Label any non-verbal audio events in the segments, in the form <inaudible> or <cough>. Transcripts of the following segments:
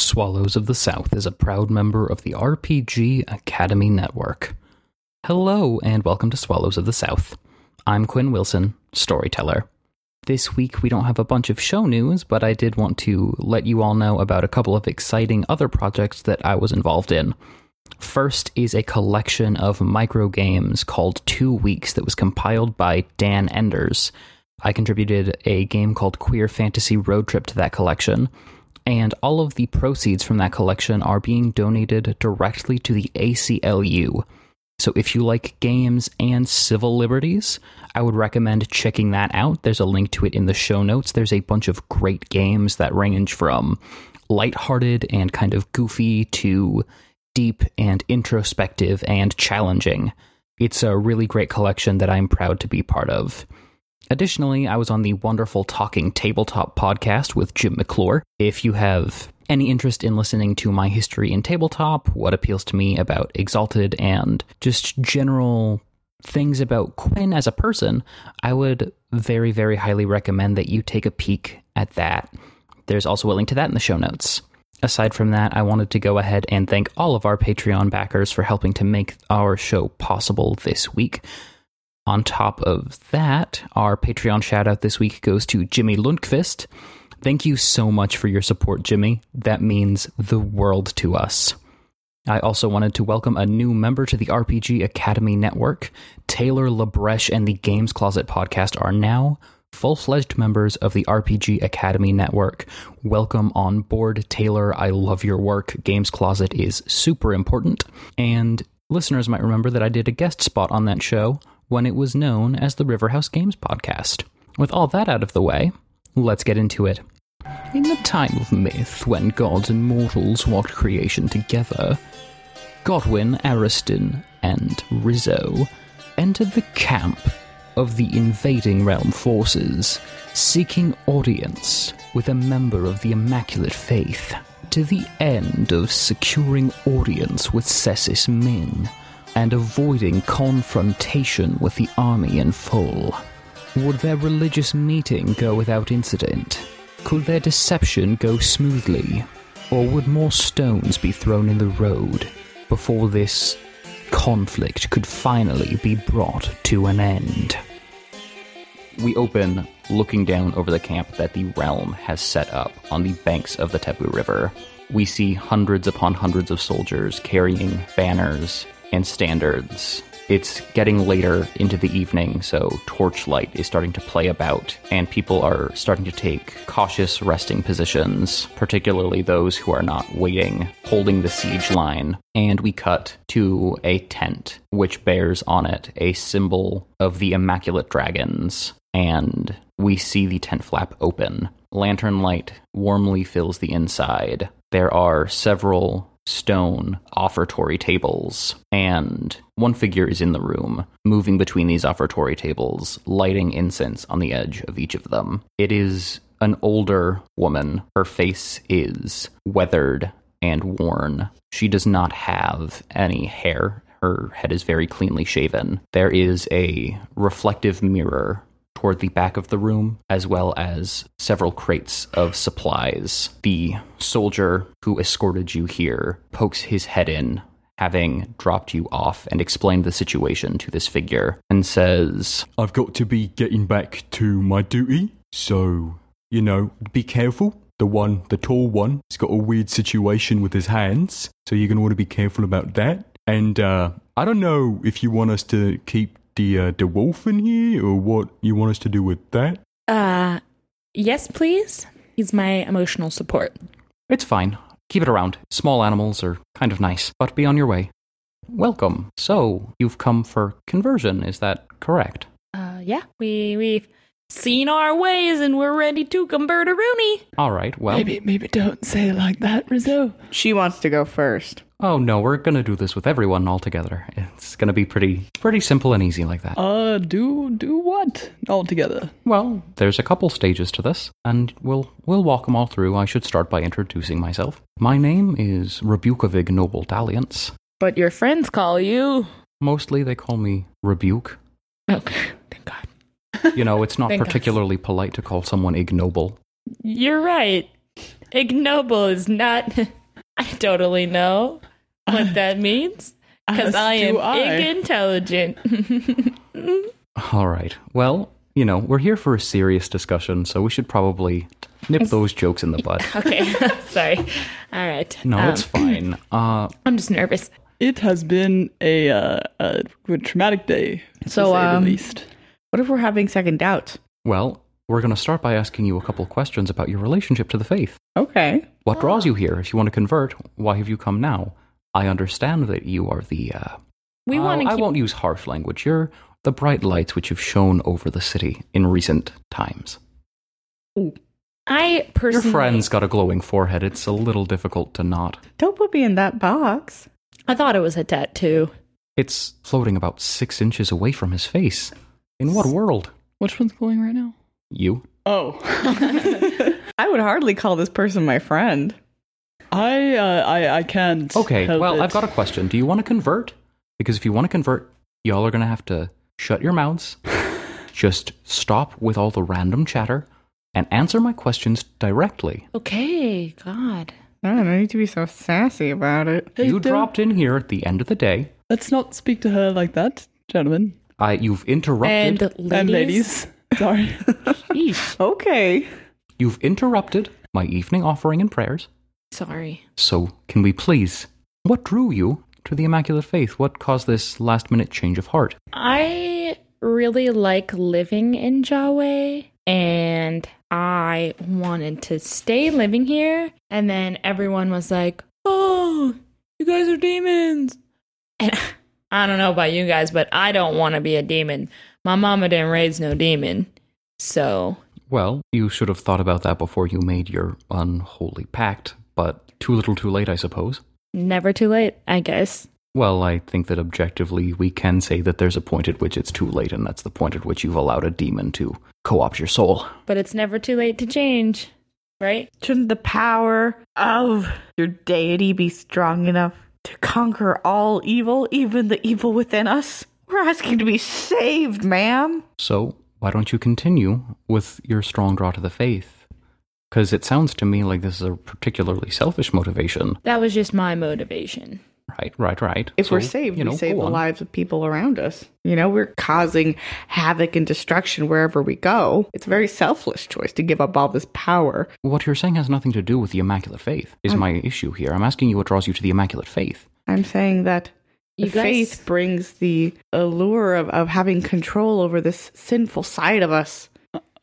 Swallows of the South is a proud member of the RPG Academy Network. Hello, and welcome to Swallows of the South. I'm Quinn Wilson, storyteller. This week we don't have a bunch of show news, but I did want to let you all know about a couple of exciting other projects that I was involved in. First is a collection of micro games called Two Weeks that was compiled by Dan Enders. I contributed a game called Queer Fantasy Road Trip to that collection, and all of the proceeds from that collection are being donated directly to the ACLU. So if you like games and civil liberties, I would recommend checking that out. There's a link to it in the show notes. There's a bunch of great games that range from lighthearted and kind of goofy to deep and introspective and challenging. It's a really great collection that I'm proud to be part of. Additionally, I was on the wonderful Talking Tabletop podcast with Jim McClure. If you have any interest in listening to my history in tabletop, what appeals to me about Exalted, and just general things about Quinn as a person, I would very, very highly recommend that you take a peek at that. There's also a link to that in the show notes. Aside from that, I wanted to go ahead and thank all of our Patreon backers for helping to make our show possible this week. On top of that, our Patreon shout out this week goes to Jimmy Lundqvist. Thank you so much for your support, Jimmy. That means the world to us. I also wanted to welcome a new member to the RPG Academy Network. Taylor Labreche and the Games Closet podcast are now full fledged members of the RPG Academy Network. Welcome on board, Taylor. I love your work. Games Closet is super important. And listeners might remember that I did a guest spot on that show when it was known as the Riverhouse Games Podcast. With all that out of the way, let's get into it. In the time of myth, when gods and mortals walked creation together, Godwin, Ariston, and Rizzo entered the camp of the invading realm forces, seeking audience with a member of the Immaculate Faith, to the end of securing audience with Sesus Min and avoiding confrontation with the army in full. Would their religious meeting go without incident? Could their deception go smoothly? Or would more stones be thrown in the road before this conflict could finally be brought to an end? We open looking down over the camp that the realm has set up on the banks of the Tebu River. We see hundreds upon hundreds of soldiers carrying banners and standards. It's getting later into the evening, so torchlight is starting to play about, and people are starting to take cautious resting positions, particularly those who are not waiting, holding the siege line. And we cut to a tent, which bears on it a symbol of the Immaculate Dragons, and we see the tent flap open. Lantern light warmly fills the inside. There are several stone offertory tables, and one figure is in the room, moving between these offertory tables, lighting incense on the edge of each of them. It is an older woman. Her face is weathered and worn. She does not have any hair. Her head is very cleanly shaven. There is a reflective mirror toward the back of the room, as well as several crates of supplies. The soldier who escorted you here pokes his head in, having dropped you off and explained the situation to this figure, and says, I've got to be getting back to my duty, so, you know, be careful. The one, the tall one, he's got a weird situation with his hands, so you're going to want to be careful about that. And uh, I don't know if you want us to keep the uh, the wolf in here or what you want us to do with that. Uh, yes, please. He's my emotional support. It's fine. Keep it around. Small animals are kind of nice, but be on your way. Welcome. So, you've come for conversion, is that correct? Uh, yeah, we we've seen our ways and we're ready to convert a Rooney. All right, well. Maybe, maybe don't say it like that, Rizzo. She wants to go first. Oh no, we're gonna do this with everyone all together. It's gonna be pretty, pretty simple and easy like that. Uh, do do what all together? Well, there's a couple stages to this, and we'll we'll walk them all through. I should start by introducing myself. My name is Rebuke of Ignoble Dalliance. But your friends call you. Mostly, they call me Rebuke. Okay, thank God. <laughs> You know, it's not Thank God. particularly polite to call someone ignoble. You're right. ignoble is not. <laughs> I totally know what that means <laughs> because I am do I. intelligent. <laughs> All right. Well, you know, we're here for a serious discussion, so we should probably nip those jokes in the bud. <laughs> okay, sorry. All right. No, Um, it's fine. <clears throat> Uh, I'm just nervous. It has been a, uh, a traumatic day, to So, say um, the least. What if we're having second doubts? well, we're going to start by asking you a couple questions about your relationship to the faith. Okay. What draws you here? If you want to convert, why have you come now? I understand that you are the. Uh, We want to Keep- I won't use harsh language. You're the bright lights which have shone over the city in recent times. I Your friend's got a glowing forehead. It's a little difficult to not. Don't put me in that box. I thought it was a tattoo. It's floating about six inches away from his face. In what world? Which one's glowing right now? You. Oh. <laughs> I would hardly call this person my friend. I, uh, I, I can't. Okay, help well, it. I've got a question. Do you want to convert? Because if you want to convert, y'all are going to have to shut your mouths, <sighs> just stop with all the random chatter, and answer my questions directly. Okay, God. I don't need to be so sassy about it. Hey, you don't- dropped in here at the end of the day. Let's not speak to her like that, gentlemen I, you've interrupted. And ladies. and ladies. <laughs> Sorry. Okay. You've interrupted my evening offering and prayers. Sorry. So, can we please? What drew you to the Immaculate Faith? What caused this last minute change of heart? I really like living in Jawe and I wanted to stay living here. And then everyone was like, oh, you guys are demons. And <laughs> I don't know about you guys, but I don't want to be a demon. My mama didn't raise no demon. So, Well, you should have thought about that before you made your unholy pact, but too little too late, I suppose. never too late, I guess. Well, I think that objectively we can say that there's a point at which it's too late, and that's the point at which you've allowed a demon to co opt your soul. But it's never too late to change, right? Shouldn't the power of your deity be strong enough to conquer all evil, even the evil within us? We're asking to be saved, ma'am. So, why don't you continue with your strong draw to the faith? Because it sounds to me like this is a particularly selfish motivation. That was just my motivation. Right, right, right. If we're saved, you know, we save the on. lives of people around us. You know, we're causing havoc and destruction wherever we go. It's a very selfless choice to give up all this power. What you're saying has nothing to do with the Immaculate Faith, is my issue here. I'm asking you what draws you to the Immaculate Faith. I'm saying that the You guys- faith brings the allure of, of having control over this sinful side of us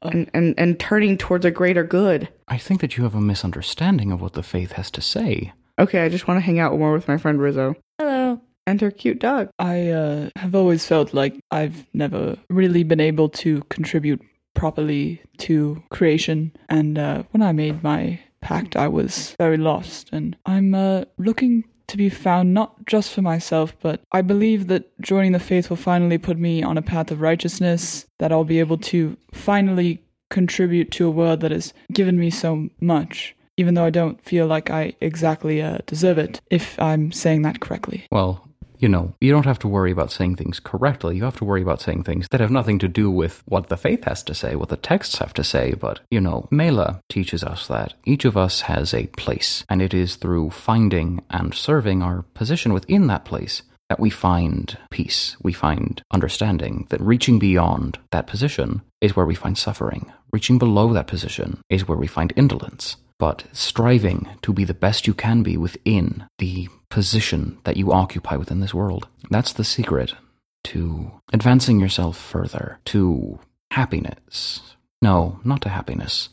and, and, and turning towards a greater good. I think that you have a misunderstanding of what the faith has to say. Okay, I just want to hang out more with my friend Rizzo Hello. and her cute dog. I uh, have always felt like I've never really been able to contribute properly to creation, and uh, when I made my pact, I was very lost, and I'm uh, looking to be found not just for myself, but I believe that joining the faith will finally put me on a path of righteousness, that I'll be able to finally contribute to a world that has given me so much. Even though I don't feel like I exactly uh, deserve it, if I'm saying that correctly. Well, you know, you don't have to worry about saying things correctly. You have to worry about saying things that have nothing to do with what the faith has to say, what the texts have to say. But, you know, Mela teaches us that each of us has a place, and it is through finding and serving our position within that place that we find peace, we find understanding, that reaching beyond that position is where we find suffering. Reaching below that position is where we find indolence. But striving to be the best you can be within the position that you occupy within this world. That's the secret to advancing yourself further, to happiness. No, not to happiness.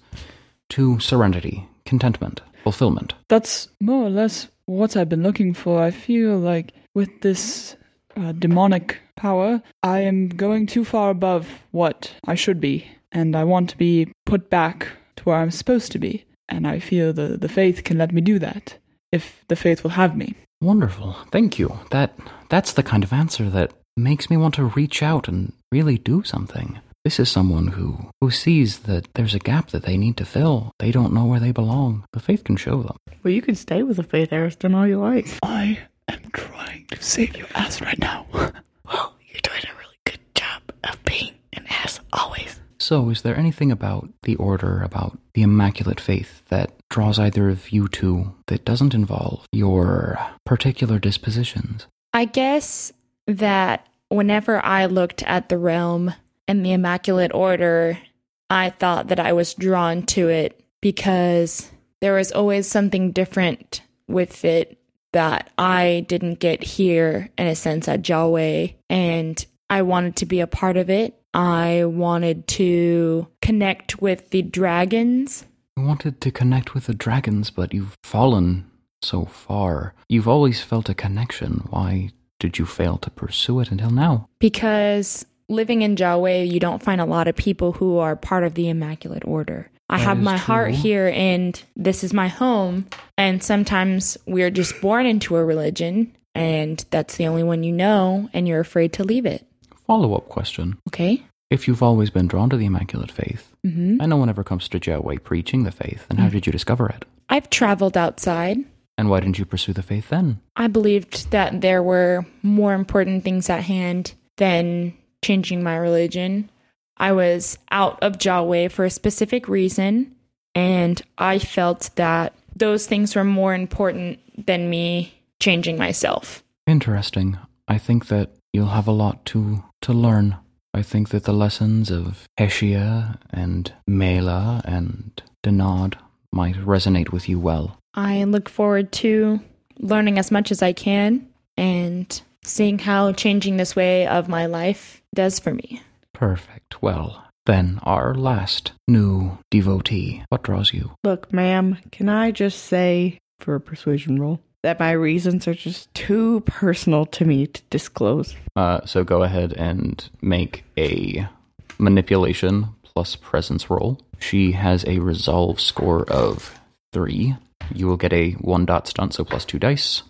To serenity, contentment, fulfillment. that's more or less what I've been looking for. I feel like with this uh, demonic power, I am going too far above what I should be, and I want to be put back to where I'm supposed to be. And I feel the, the faith can let me do that, if the faith will have me. Wonderful. Thank you. That that's the kind of answer that makes me want to reach out and really do something. This is someone who who sees that there's a gap that they need to fill. They don't know where they belong. The faith can show them. Well, you can stay with the faith, Ariston, all you like. I am trying to save your ass right now. Well, <laughs> you're doing a really good job of being an ass always. So, is there anything about the Order, about the Immaculate Faith, that draws either of you two that doesn't involve your particular dispositions? I guess that whenever I looked at the realm and the Immaculate Order, I thought that I was drawn to it because there was always something different with it that I didn't get here, in a sense, at Jawway. And I wanted to be a part of it. I wanted to connect with the dragons. You wanted to connect with the dragons, but you've fallen so far. You've always felt a connection. Why did you fail to pursue it until now? because living in Jawway, you don't find a lot of people who are part of the Immaculate Order. I That have my heart here and this is my home. And sometimes we're just born into a religion and that's the only one you know and you're afraid to leave it. Follow up question. Okay? If you've always been drawn to the Immaculate Faith, hmm and no one ever comes to Jowway preaching the faith, then how did you discover it? I've traveled outside. And why didn't you pursue the faith then? I believed that there were more important things at hand than changing my religion. I was out of Jawway for a specific reason, and I felt that those things were more important than me changing myself. Interesting. I think that you'll have a lot to to learn. I think that the lessons of Heshia and Mela and Daana'd might resonate with you well. I look forward to learning as much as I can and seeing how changing this way of my life does for me. Perfect. Well, then our last new devotee. What draws you? Look, ma'am, can I just say for a persuasion roll that my reasons are just too personal to me to disclose? Uh, so go ahead and make a manipulation plus presence roll. She has a resolve score of three. You will get a one dot stunt, so plus two dice.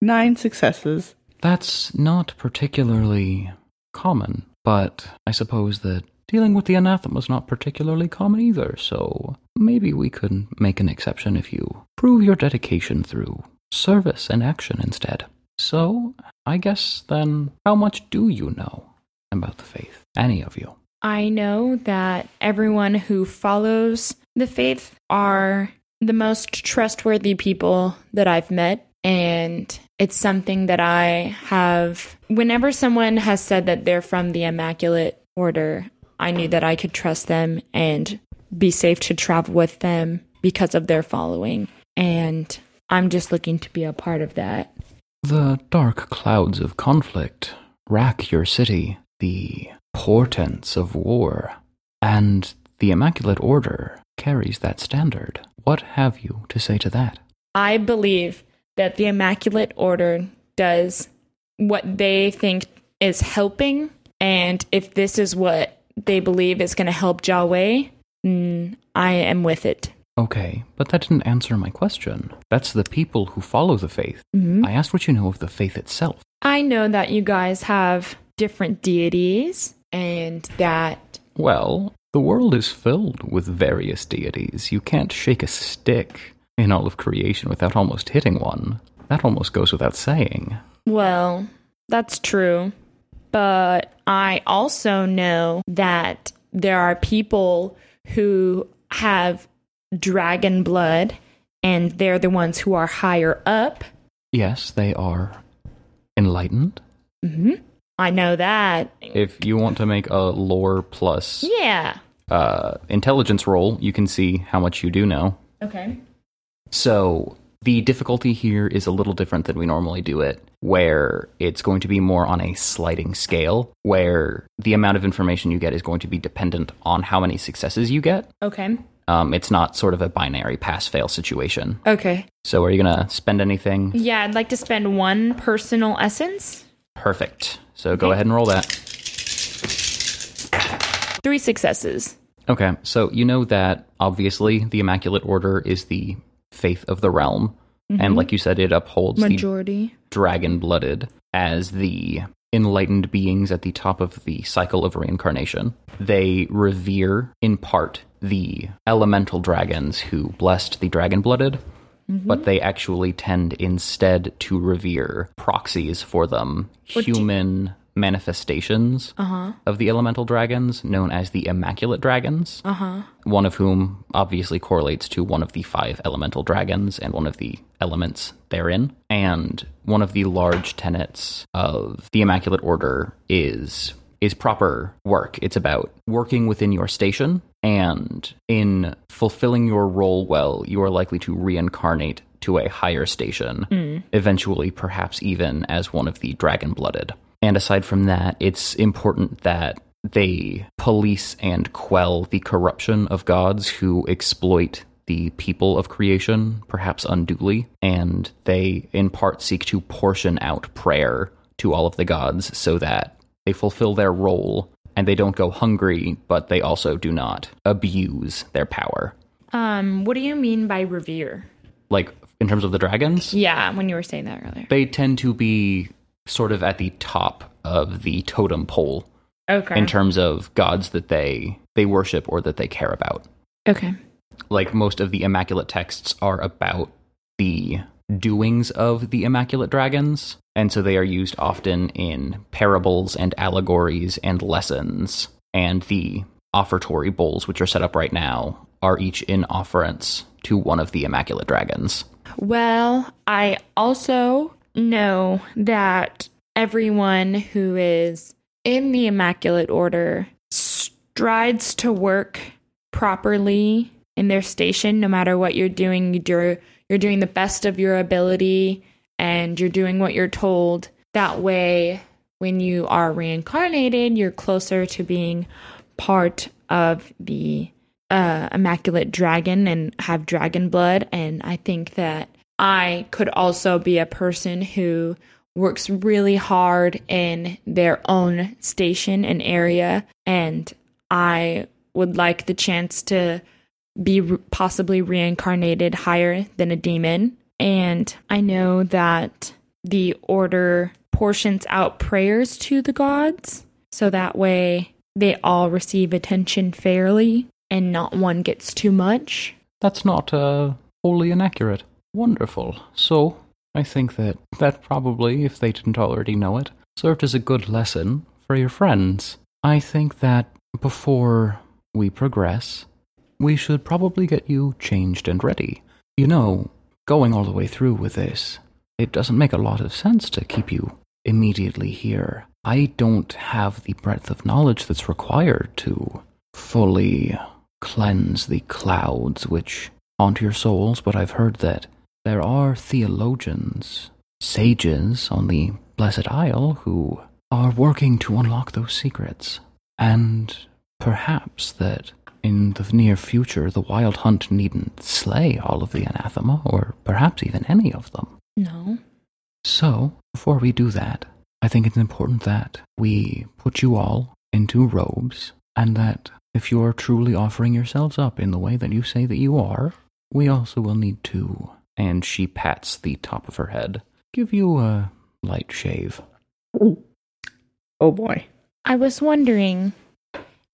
Nine successes. That's not particularly common, but I suppose that dealing with the anathema is not particularly common either, so maybe we could make an exception if you prove your dedication through service and action instead. So, I guess then, how much do you know about the faith? Any of you? I know that everyone who follows the faith are the most trustworthy people that I've met. And it's something that I have, whenever someone has said that they're from the Immaculate Order, I knew that I could trust them and be safe to travel with them because of their following. And I'm just looking to be a part of that. The dark clouds of conflict rack your city, the portents of war, and the Immaculate Order carries that standard. What have you to say to that? I believe that the Immaculate Order does what they think is helping, and if this is what they believe is going to help Jawway, mm, I am with it. Okay, but that didn't answer my question. That's the people who follow the faith. Mhm. I asked what you know of the faith itself. I know that you guys have different deities, and that Well, the world is filled with various deities. You can't shake a stick in all of creation without almost hitting one. That almost goes without saying. Well, that's true. But I also know that there are people who have dragon blood and they're the ones who are higher up. Yes, they are enlightened. hmm I know that. If you want to make a lore plus Yeah. uh, intelligence roll, you can see how much you do know. Okay. So the difficulty here is a little different than we normally do it, where it's going to be more on a sliding scale, where the amount of information you get is going to be dependent on how many successes you get. Okay. Um, it's not sort of a binary pass fail situation. Okay. So are you going to spend anything? Yeah, I'd like to spend one personal essence. Perfect. So go ahead and roll that. Three successes. Okay, so you know that obviously the Immaculate Order is the faith of the realm. And mm-hmm. like you said, it upholds the Majority. dragon blooded as the enlightened beings at the top of the cycle of reincarnation. They revere, in part, the elemental dragons who blessed the dragon blooded, mm-hmm. but they actually tend instead to revere proxies for them do- human, manifestations Uh huh. of the elemental dragons, known as the Immaculate Dragons, Uh huh. one of whom obviously correlates to one of the five elemental dragons and one of the elements therein. And one of the large tenets of the Immaculate Order is is proper work. It's about working within your station and in fulfilling your role well, you are likely to reincarnate to a higher station, hmm. eventually perhaps even as one of the dragon blooded. And aside from that, it's important that they police and quell the corruption of gods who exploit the people of creation, perhaps unduly, and they in part seek to portion out prayer to all of the gods so that they fulfill their role and they don't go hungry, but they also do not abuse their power. Um, what do you mean by revere? Like in terms of the dragons, Yeah, when you were saying that earlier. they tend to be sort of at the top of the totem pole Okay. in terms of gods that they they worship or that they care about. okay. Like most of the immaculate texts are about the doings of the immaculate dragons, and so they are used often in parables and allegories and lessons. And the offertory bowls, which are set up right now, are each in offerance to one of the immaculate dragons. Well, I also know that everyone who is in the Immaculate Order strides to work properly in their station, no matter what you're doing. You're, you're doing the best of your ability and you're doing what you're told. That way, when you are reincarnated, you're closer to being part of the uh, immaculate dragon and have dragon blood. And I think that I could also be a person who works really hard in their own station and area. And I would like the chance to be possibly reincarnated higher than a demon. And I know that the order portions out prayers to the gods so that way they all receive attention fairly and not one gets too much. That's not uh, wholly inaccurate. Wonderful. So, I think that that probably, if they didn't already know it, served as a good lesson for your friends. I think that before we progress, we should probably get you changed and ready. You know, going all the way through with this, it doesn't make a lot of sense to keep you immediately here. I don't have the breadth of knowledge that's required to fully cleanse the clouds which haunt your souls, but I've heard that there are theologians, sages on the Blessed Isle who are working to unlock those secrets. And perhaps that in the near future the Wild Hunt needn't slay all of the anathema, or perhaps even any of them. No. So, before we do that, I think it's important that we put you all into robes, and that if you are truly offering yourselves up in the way that you say that you are, we also will need to, and she pats the top of her head, give you a light shave. Oh boy. I was wondering,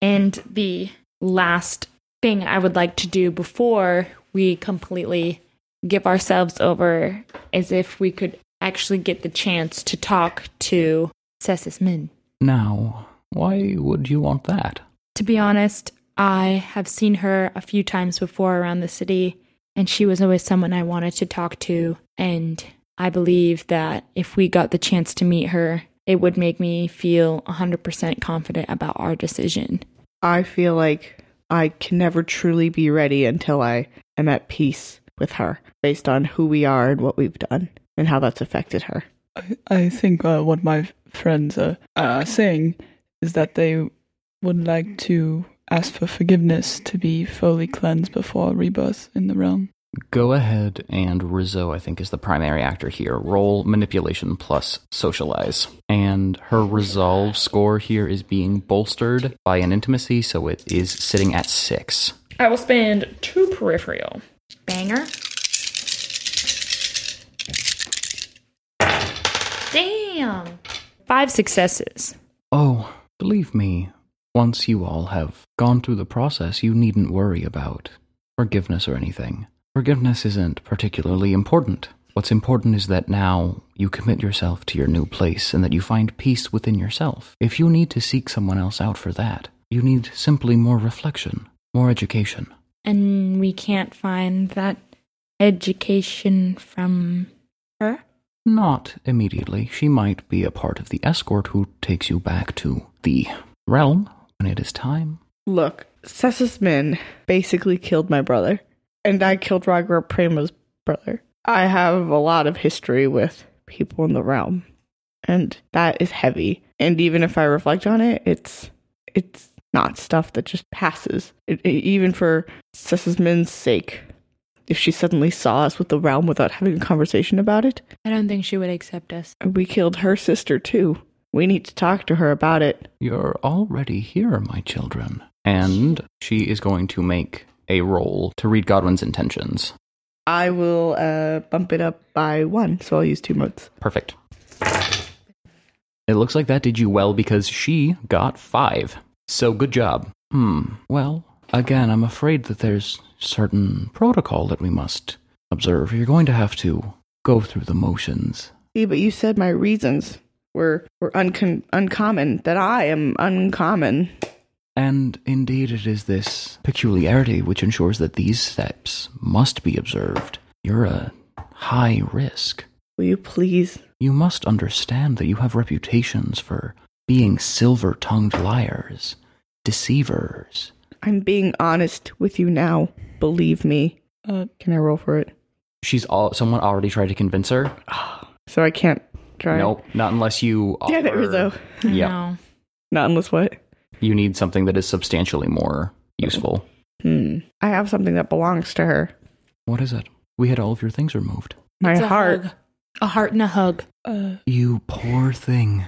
and the last thing I would like to do before we completely give ourselves over is if we could actually get the chance to talk to Sesus Min. Now, why would you want that? To be honest, I have seen her a few times before around the city, and she was always someone I wanted to talk to. And I believe that if we got the chance to meet her, it would make me feel 100% confident about our decision. I feel like I can never truly be ready until I am at peace with her based on who we are and what we've done and how that's affected her. I, I think uh, what my friends are uh, saying is that they would like to ask for forgiveness to be fully cleansed before rebirth in the realm. Go ahead and Rizzo, I think, is the primary actor here. Roll manipulation plus socialize. And her resolve score here is being bolstered by an intimacy, so it is sitting at six. I will spend two peripheral. Banger. Damn. Five successes. Oh, believe me, once you all have gone through the process, you needn't worry about forgiveness or anything. Forgiveness isn't particularly important. What's important is that now you commit yourself to your new place and that you find peace within yourself. If you need to seek someone else out for that, you need simply more reflection, more education. And we can't find that education from her? Not immediately. She might be a part of the escort who takes you back to the realm when it is time. Look, Sesus Min basically killed my brother, and I killed Ragara Prema's brother. I have a lot of history with people in the realm, and that is heavy. And even if I reflect on it, it's it's not stuff that just passes. It, it- even for Sesus sake, if she suddenly saw us with the realm without having a conversation about it, I don't think she would accept us. we killed her sister too. We need to talk to her about it. You're already here, my children. And she is going to make a roll to read Godwin's intentions. I will uh, bump it up by one, so I'll use two motes. Perfect. It looks like that did you well because she got five. So good job. Hmm. Well, again, I'm afraid that there's certain protocol that we must observe. You're going to have to go through the motions. See, but you said my reasons were were uncon- uncommon. That I am uncommon. And indeed, it is this peculiarity which ensures that these steps must be observed. You're a high risk. Will you please? You must understand that you have reputations for being silver tongued liars, deceivers. I'm being honest with you now. Believe me. Uh, Can I roll for it? She's all someone already tried to convince her. So I can't try. Nope, not unless you. Damn it, offer- Rizzo. I Yep. know. Not unless what? You need something that is substantially more useful. Hmm. I have something that belongs to her. What is it? We had all of your things removed. My It's a heart. hug. A heart and a hug. uh, You poor thing.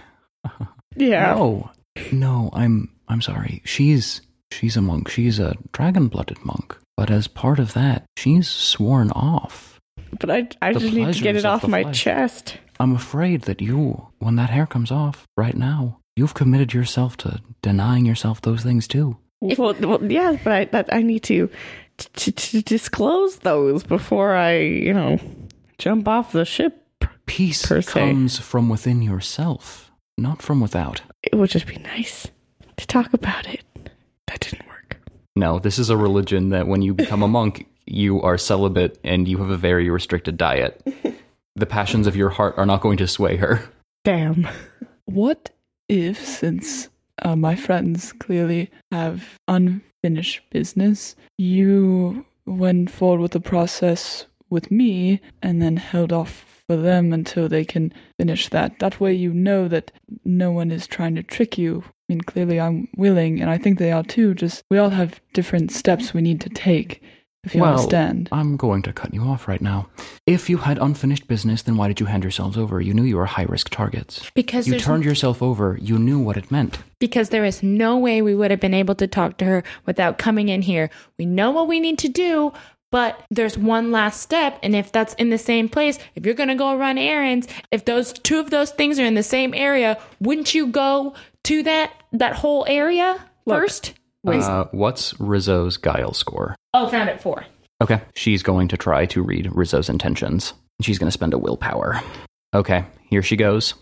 Yeah. No, no, I'm I'm sorry. She's she's a monk. She's a dragon-blooded monk. But as part of that, she's sworn off. But I, I The just need to get it of off the my flesh. chest. I'm afraid that you, when that hair comes off right now, you've committed yourself to denying yourself those things too. Well, well, yeah, but I that I need to, to to disclose those before I, you know, jump off the ship. Peace Per se. comes from within yourself, not from without. It would just be nice to talk about it. That didn't work. No, this is a religion that when you become a monk, you are celibate and you have a very restricted diet. <laughs> The passions of your heart are not going to sway her. Damn. what if, since uh, my friends clearly have unfinished business, you went forward with the process with me and then held off for them until they can finish that? That way, you know that no one is trying to trick you. I mean, clearly, I'm willing, and I think they are too. Just we all have different steps we need to take. If you well, understand. I'm going to cut you off right now. If you had unfinished business, then why did you hand yourselves over? You knew you were high risk targets. Because You there's turned yourself over. You knew what it meant. because there is no way we would have been able to talk to her without coming in here. We know what we need to do, but there's one last step. And if that's in the same place, if you're going to go run errands, if those two of those things are in the same area, wouldn't you go to that, that whole area first? Uh, what's Rizzo's guile score? Oh, found it four. Okay. She's going to try to read Rizzo's intentions. She's going to spend a willpower. Okay, here she goes.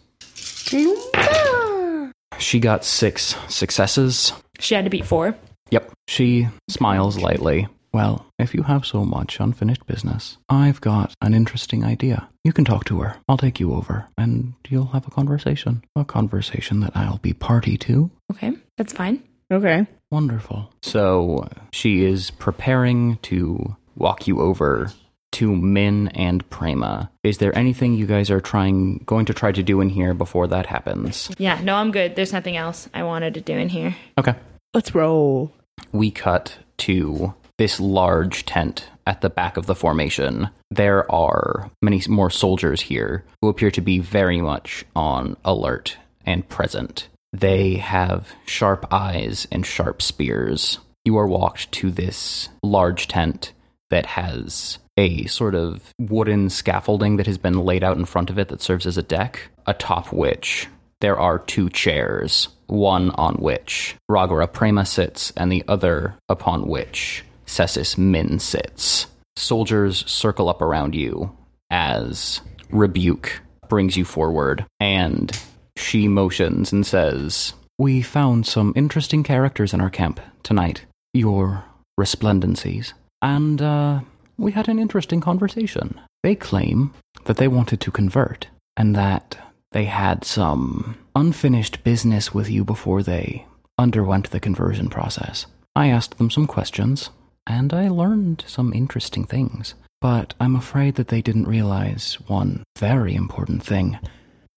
She got six successes. She had to beat four. Yep. She smiles lightly. Well, if you have so much unfinished business, I've got an interesting idea. You can talk to her. I'll take you over, and you'll have a conversation. A conversation that I'll be party to. Okay, that's fine. Okay. Wonderful. So she is preparing to walk you over to Min and Prema. Is there anything you guys are trying going to try to do in here before that happens? Yeah, no, I'm good. There's nothing else I wanted to do in here. Okay. Let's roll. We cut to this large tent at the back of the formation. There are many more soldiers here who appear to be very much on alert and present. They have sharp eyes and sharp spears. You are walked to this large tent that has a sort of wooden scaffolding that has been laid out in front of it that serves as a deck, atop which there are two chairs, one on which Ragara Prema sits, and the other upon which Sesus Min sits. Soldiers circle up around you as Rebuke brings you forward and she motions and says, We found some interesting characters in our camp tonight, your resplendencies, and uh, we had an interesting conversation. They claim that they wanted to convert and that they had some unfinished business with you before they underwent the conversion process. I asked them some questions, and I learned some interesting things. But I'm afraid that they didn't realize one very important thing.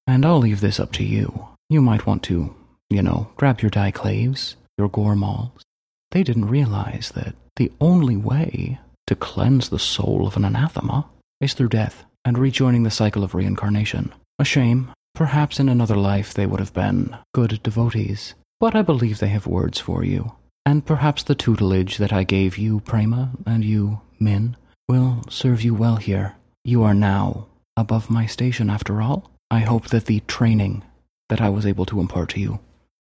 And I'll leave this up to you. You might want to, you know, grab your daiklaves, your goremauls. They didn't realize that the only way to cleanse the soul of an anathema is through death and rejoining the cycle of reincarnation. A shame. Perhaps in another life they would have been good devotees. But I believe they have words for you. And perhaps the tutelage that I gave you, Prema, and you, Min, will serve you well here. You are now above my station after all. I hope that the training that I was able to impart to you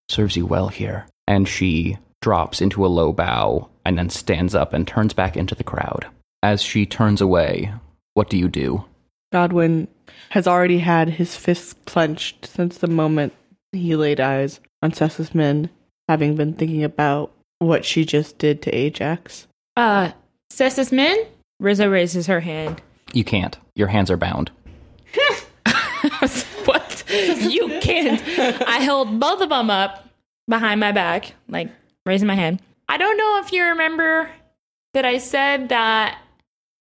serves you well here. And she drops into a low bow and then stands up and turns back into the crowd. As she turns away, what do you do? Godwin has already had his fists clenched since the moment he laid eyes on Sesus Min, having been thinking about what she just did to Ajax. Uh, Sesus Min? Rizzo raises her hand. You can't. Your hands are bound. <laughs> what? You can't. I held both of them up behind my back, like raising my hand. I don't know if you remember that I said that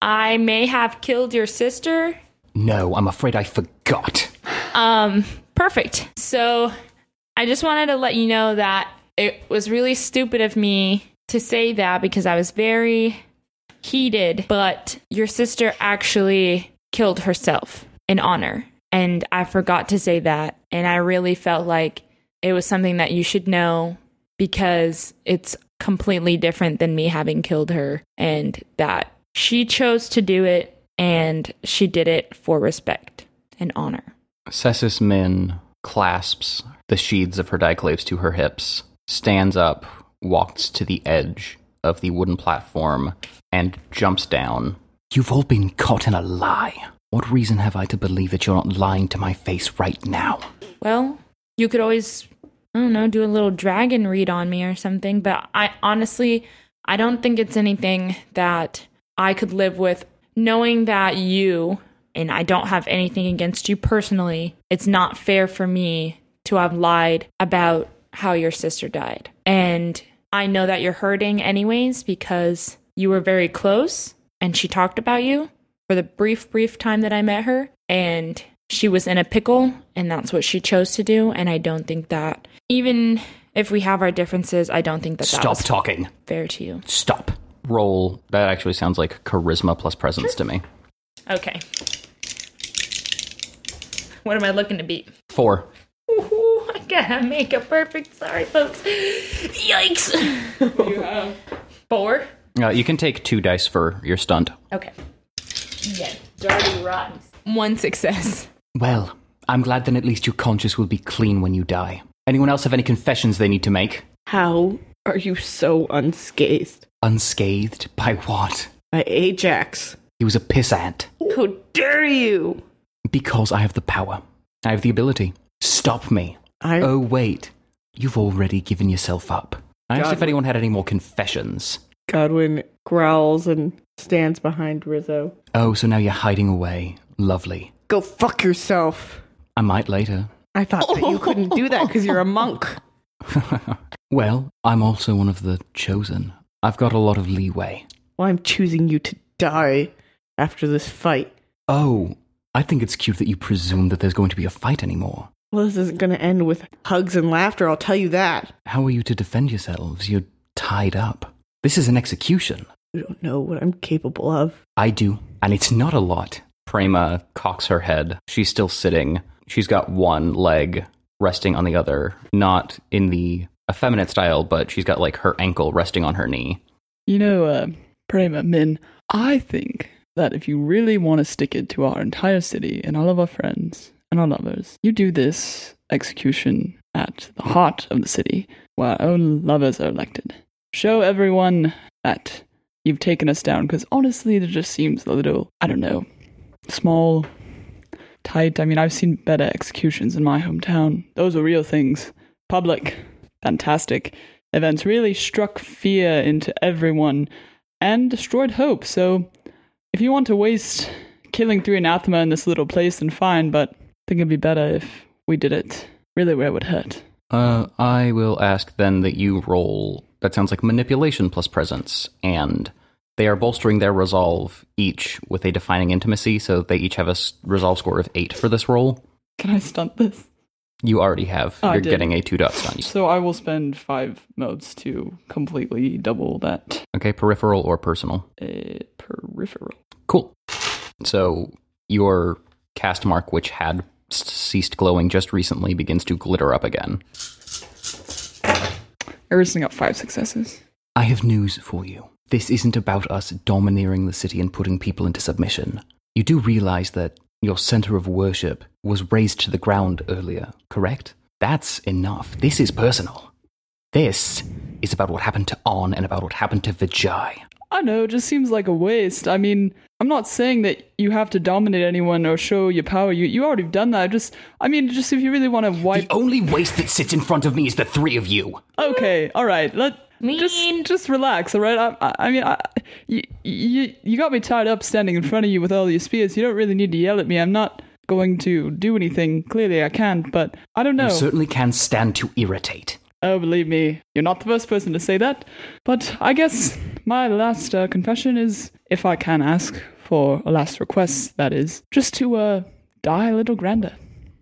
I may have killed your sister. No, I'm afraid I forgot. Um, perfect. So I just wanted to let you know that it was really stupid of me to say that because I was very heated, but your sister actually killed herself in honor. And I forgot to say that. And I really felt like it was something that you should know because it's completely different than me having killed her and that she chose to do it and she did it for respect and honor. Sesus Min clasps the sheaths of her daiklaves to her hips, stands up, walks to the edge of the wooden platform, and jumps down. You've all been caught in a lie. What reason have I to believe that you're not lying to my face right now? Well, you could always, I don't know, do a little dragon read on me or something, but I honestly, I don't think it's anything that I could live with knowing that you, and I don't have anything against you personally, it's not fair for me to have lied about how your sister died. And I know that you're hurting anyways because you were very close and she talked about you for the brief, brief time that I met her. And she was in a pickle and that's what she chose to do. And I don't think that, even if we have our differences, I don't think that that Stop was talking. fair to you. Stop. Roll. That actually sounds like charisma plus presence to me. Okay. What am I looking to beat? Four. Ooh, I gotta make a perfect. Sorry, folks. Yikes. Four. Uh, you can take two dice for your stunt. Okay. Yeah, dirty rotten. One success. Well, I'm glad then at least your conscience will be clean when you die. Anyone else have any confessions they need to make? How are you so unscathed? Unscathed? By what? By Ajax. He was a pissant. How dare you? Because I have the power. I have the ability. Stop me. I Oh, wait. You've already given yourself up. I asked if anyone had any more confessions. Godwin growls and stands behind Rizzo. Oh, so now you're hiding away. Lovely. Go fuck yourself. I might later. I thought that you couldn't do that because you're a monk. <laughs> Well, I'm also one of the chosen. I've got a lot of leeway. Well, I'm choosing you to die after this fight. Oh, I think it's cute that you presume that there's going to be a fight anymore. Well, this isn't going to end with hugs and laughter, I'll tell you that. How are you to defend yourselves? You're tied up. This is an execution. You don't know what I'm capable of. I do, and it's not a lot. Prema cocks her head. She's still sitting. She's got one leg resting on the other, not in the effeminate style, but she's got like her ankle resting on her knee. You know, uh, Prema, Min, I think that if you really want to stick it to our entire city and all of our friends and our lovers, you do this execution at the heart of the city where our own lovers are elected. Show everyone that you've taken us down because honestly, it just seems a little, I don't know, small, tight. I mean, I've seen better executions in my hometown. Those are real things. Public, fantastic events really struck fear into everyone and destroyed hope. So, if you want to waste killing three anathema in this little place, then fine, but I think it'd be better if we did it really where it would hurt. Uh, I will ask then that you roll. That sounds like manipulation plus presence, and they are bolstering their resolve each with a defining intimacy, so they each have a resolve score of eight for this roll. Can I stunt this? You already have. Oh, You're getting a two dot stunt. So I will spend five motes to completely double that Okay, peripheral or personal. uh, peripheral. Cool. So your cast mark, which had ceased glowing just recently, begins to glitter up again. Everything got five successes. I have news for you. This isn't about us domineering the city and putting people into submission. You do realize that your center of worship was razed to the ground earlier, correct? That's enough. This is personal. This is about what happened to On and about what happened to Vijay. I know, it just seems like a waste. I mean, I'm not saying that you have to dominate anyone or show your power. You you already done that. Just I mean, just if you really want to wipe The only waste that sits in front of me is the three of you. Okay, all right. Let Mean. just just relax, all right? I, I, I mean, I, you, you you got me tied up standing in front of you with all these spears. You don't really need to yell at me. I'm not going to do anything. Clearly, I can't, but I don't know. You certainly can stand to irritate. Oh, believe me, you're not the first person to say that. But I guess my last uh, confession is, if I can ask for a last request, that is, just to uh die a little grander.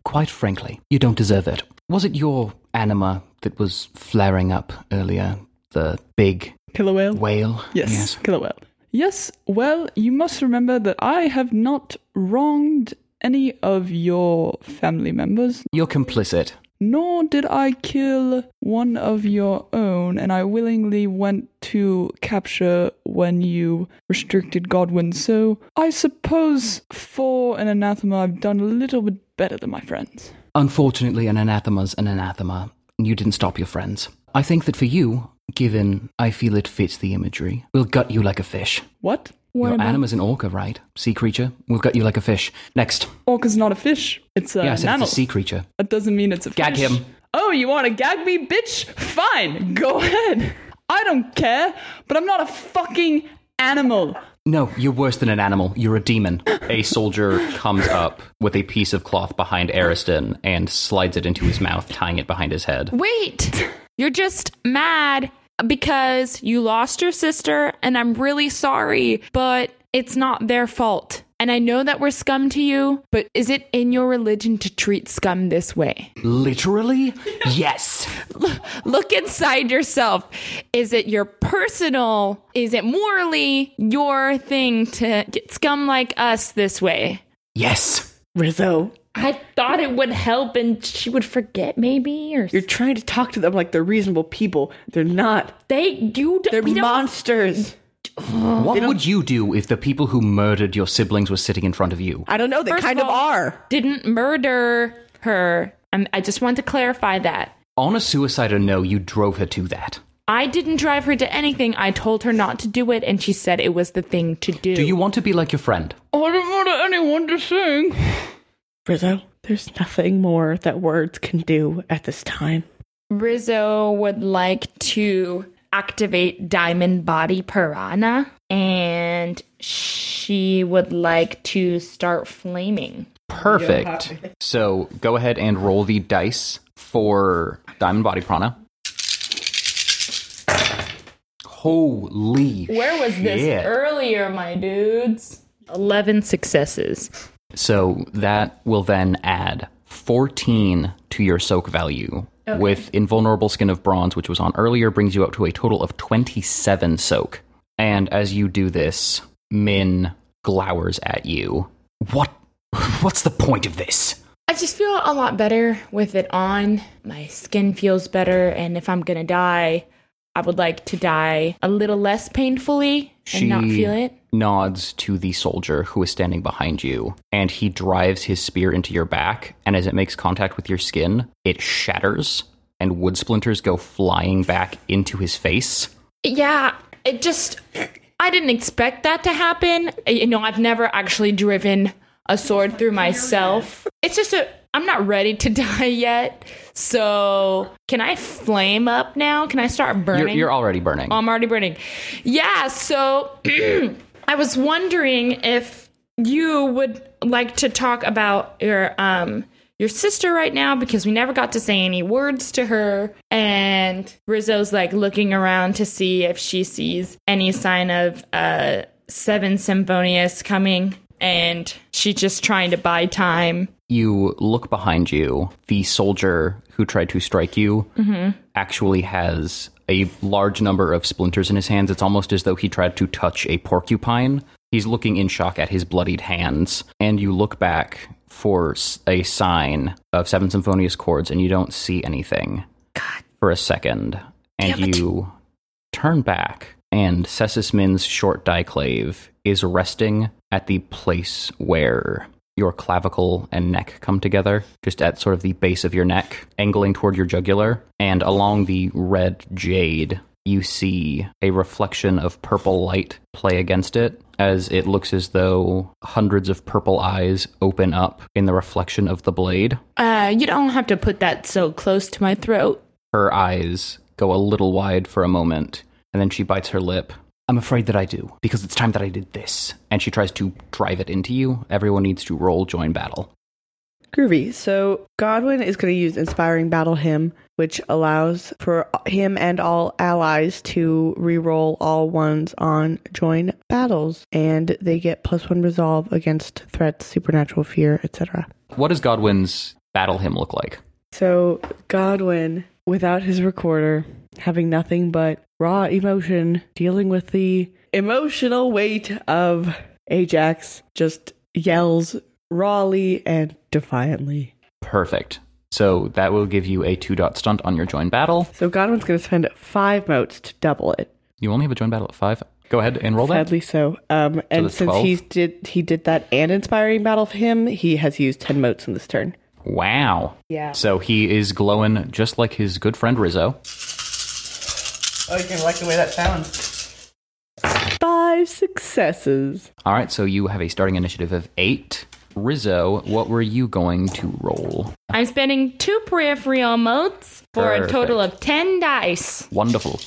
Quite frankly, you don't deserve it. Was it your anima that was flaring up earlier? The big Killer whale. whale? Yes, killer whale. Yes, well, you must remember that I have not wronged any of your family members, You're complicit. Nor did I kill one of your own, and I willingly went to capture when you restricted Godwin. So I suppose for an anathema, I've done a little bit better than my friends. Unfortunately, an anathema's an anathema. You didn't stop your friends. I think that for you, given I feel it fits the imagery, we'll gut you like a fish. What? What your about anima's an orca, right? Sea creature. We've got you like a fish. Next. Orca's not a fish. It's a yeah, I said mammal. it's a sea creature. That doesn't mean it's a fish. Gag fish. him. Oh, you want to gag me, bitch? Fine, go ahead. I don't care, but I'm not a fucking animal. No, you're worse than an animal. You're a demon. A soldier comes up with a piece of cloth behind Ariston and slides it into his mouth, tying it behind his head. Wait, you're just mad because you lost your sister, and I'm really sorry, but it's not their fault. And I know that we're scum to you, but is it in your religion to treat scum this way? Literally? <laughs> Yes. Look inside yourself. Is it your personal, is it morally your thing to get scum like us this way? Yes. Rizzo, I thought it would help and she would forget maybe or you're trying to talk to them like they're reasonable people. They're not. they you d- They're we don't- monsters. What would you do if the people who murdered your siblings were sitting in front of you? I don't know. They First kind of of all- are. didn't murder her. Um, I just want to clarify that. On a suicide or no, you drove her to that. I didn't drive her to anything. I told her not to do it, and she said it was the thing to do. Do you want to be like your friend? I don't want anyone to sing. Rizzo, there's nothing more that words can do at this time. Rizzo would like to activate Diamond Body Prana, and she would like to start flaming. Perfect. So go ahead and roll the dice for Diamond Body Prana. Holy Where was this earlier, my dudes? 11 successes. So that will then add 14 to your soak value. With Invulnerable Skin of Bronze, which was on earlier, brings you up to a total of 27 soak. And as you do this, Min glowers at you. What? <laughs> What's the point of this? I just feel a lot better with it on. My skin feels better, and if I'm gonna die, I would like to die a little less painfully and not feel it. Nods to the soldier who is standing behind you, and he drives his spear into your back. And as it makes contact with your skin, it shatters, and wood splinters go flying back into his face. Yeah, it just. I didn't expect that to happen. You know, I've never actually driven a sword through myself. It's just a I'm not ready to <laughs> die yet. So, can I flame up now? Can I start You're, burning? you're already burning. Oh, I'm already burning. Yeah, so <clears throat> I was wondering if you would like to talk about your um your sister right now because we never got to say any words to her and Rizzo's like looking around to see if she sees any sign of uh Seven Symphonious coming and she's just trying to buy time. you look behind you. The soldier who tried to strike you actually has a large number of splinters in his hands. It's almost as though he tried to touch a porcupine. He's looking in shock at his bloodied hands. And you look back for a sign of Seven Symphonious Chords, and you don't see anything God. for a second. And Damn it. you turn back, and Sesus Min's short daiklave is resting at the place where your clavicle and neck come together, just at sort of the base of your neck, angling toward your jugular. And along the red jade, you see a reflection of purple light play against it as it looks as though hundreds of purple eyes open up in the reflection of the blade. Uh you don't have to put that so close to my throat. Her eyes go a little wide for a moment, and then she bites her lip. I'm afraid that I do, because it's time that I did this. And she tries to drive it into you. Everyone needs to roll join battle. Groovy. So Godwin is going to use Inspiring Battle Hymn, which allows for him and all allies to re-roll all ones on join battles, and they get plus one resolve against threats, supernatural fear, etc. What does Godwin's battle hymn look like? So Godwin, without his recorder, having nothing but raw emotion, dealing with the emotional weight of Ajax, just yells rawly and defiantly. Perfect. So that will give you a two dot stunt on your join battle. So Godwin's going to spend five motes to double it. You only have a join battle at five. Go ahead and roll that. Sadly, so. Um, and since 12? he did he did that and inspiring battle for him, he has used ten motes in this turn. Wow. Yeah. So he is glowing just like his good friend Rizzo. Oh, you can like the way that sounds. Five successes. All right, so you have a starting initiative of eight. Rizzo, what were you going to roll? I'm spending two peripheral motes for a total of 10 dice. Wonderful.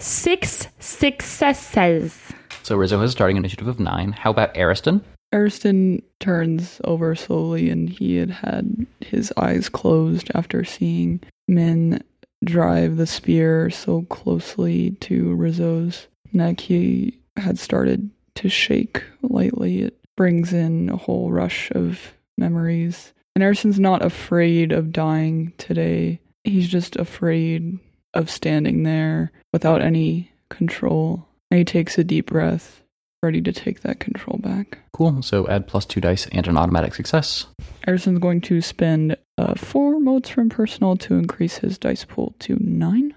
Six successes. So Rizzo has a starting initiative of nine. How about Ariston? Ariston turns over slowly, and he had had his eyes closed after seeing Min drive the spear so closely to Rizzo's neck. He had started to shake lightly. It brings in a whole rush of memories. And Ariston's not afraid of dying today. He's just afraid of standing there without any control. And he takes a deep breath, ready to take that control back. Cool. So add plus two dice and an automatic success. Ariston's going to spend uh, four motes from personal to increase his dice pool to nine.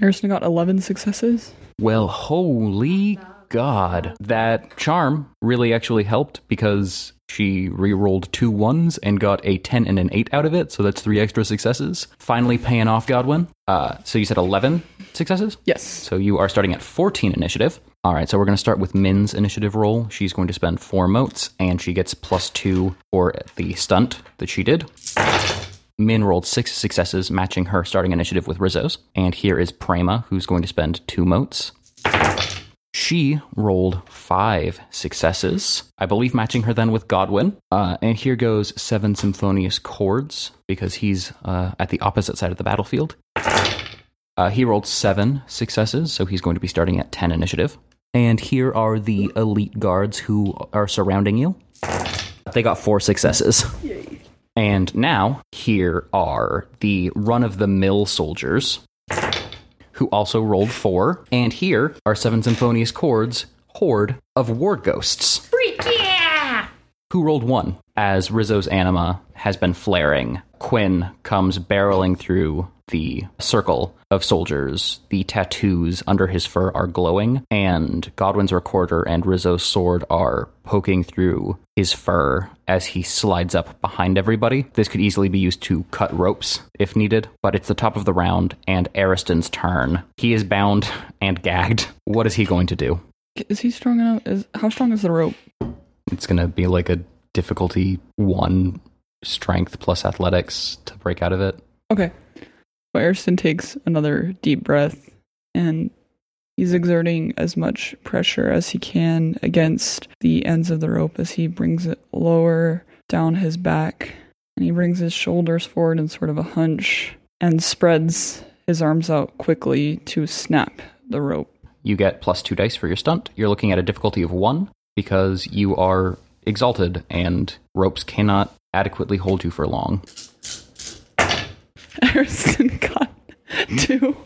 Ariston got 11 successes. Well, holy God. That charm really actually helped because she re-rolled two ones and got a 10 and an 8 out of it, so that's three extra successes. Finally paying off Godwin. Uh, so you said 11 successes? Yes. So you are starting at 14 initiative. All right, so we're going to start with Min's initiative roll. She's going to spend four motes, and she gets plus two for the stunt that she did. Min rolled six successes, matching her starting initiative with Rizzo's. And here is Prema, who's going to spend two motes. She rolled five successes, I believe matching her then with Godwin. Uh, and here goes seven symphonious chords, because he's uh, at the opposite side of the battlefield. Uh, he rolled seven successes, so he's going to be starting at 10 initiative. And here are the elite guards who are surrounding you. They got four successes. And now, here are the run of the mill soldiers who also rolled four. And here are Seven Symphonious Chords, Horde of War Ghosts Freak yeah! who rolled one as Rizzo's anima has been flaring. Quinn comes barreling through the circle of soldiers. The tattoos under his fur are glowing, and Godwin's recorder and Rizzo's sword are poking through his fur as he slides up behind everybody. This could easily be used to cut ropes if needed, but it's the top of the round and Ariston's turn. He is bound and gagged. What is he going to do? Is he strong enough? Is how strong is the rope? It's going to be like a difficulty one strength plus athletics to break out of it. Okay. Ariston takes another deep breath and he's exerting as much pressure as he can against the ends of the rope as he brings it lower down his back. And he brings his shoulders forward in sort of a hunch and spreads his arms out quickly to snap the rope. You get plus two dice for your stunt. You're looking at a difficulty of one because you are exalted and ropes cannot adequately hold you for long. <laughs> Ariston got two.